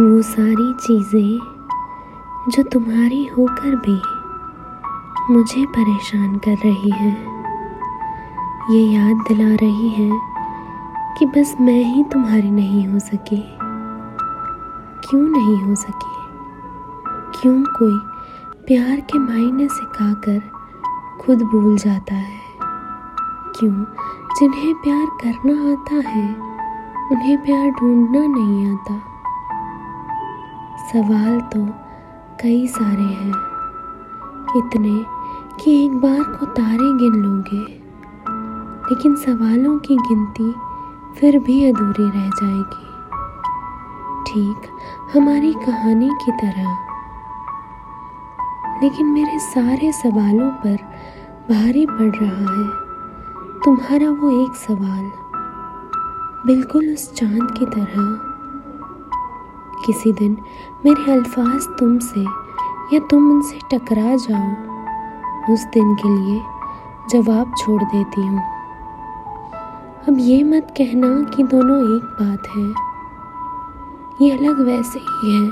वो सारी चीज़ें जो तुम्हारी होकर भी मुझे परेशान कर रही हैं। ये याद दिला रही है कि बस मैं ही तुम्हारी नहीं हो सकी। क्यों नहीं हो सकी? क्यों कोई प्यार के मायने सिखाकर खुद भूल जाता है? क्यों जिन्हें प्यार करना आता है, उन्हें प्यार ढूंढना नहीं आता? सवाल तो कई सारे हैं। इतने कि एक बार को तारे गिन लोगे, लेकिन सवालों की गिनती फिर भी अधूरी रह जाएगी। ठीक, हमारी कहानी की तरह। लेकिन मेरे सारे सवालों पर भारी पड़ रहा है। तुम्हारा वो एक सवाल, बिल्कुल उस चाँद की तरह। किसी दिन मेरे अल्फाज तुमसे या तुम उनसे टकरा जाओ, उस दिन के लिए जवाब छोड़ देती हूँ। अब ये मत कहना कि दोनों एक बात है। ये अलग वैसे ही है,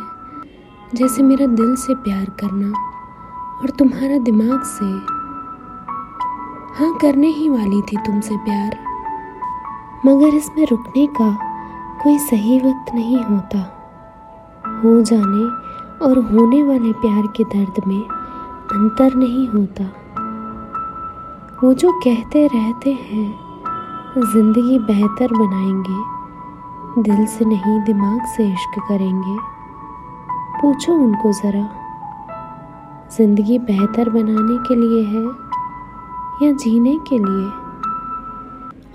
जैसे मेरा दिल से प्यार करना और तुम्हारा दिमाग से। हाँ करने ही वाली थी तुमसे प्यार, मगर इसमें रुकने का कोई सही वक्त नहीं होता। हो जाने और होने वाले प्यार के दर्द में अंतर नहीं होता। वो जो कहते रहते हैं, ज़िंदगी बेहतर बनाएँगे, दिल से नहीं, दिमाग से इश्क करेंगे। पूछो उनको ज़रा, ज़िंदगी बेहतर बनाने के लिए है या जीने के लिए?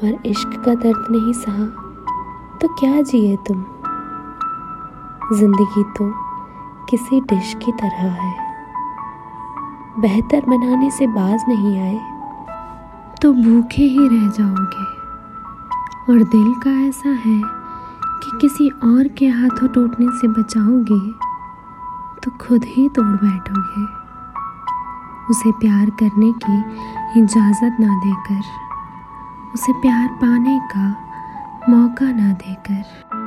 और इश्क का दर्द नहीं सहा तो क्या जिए तुम? ज़िंदगी तो किसी डिश की तरह है। बेहतर बनाने से बाज नहीं आए तो भूखे ही रह जाओगे। और दिल का ऐसा है कि किसी और के हाथों टूटने से बचाओगे तो खुद ही तोड़ बैठोगे। उसे प्यार करने की इजाज़त ना देकर, उसे प्यार पाने का मौका ना देकर।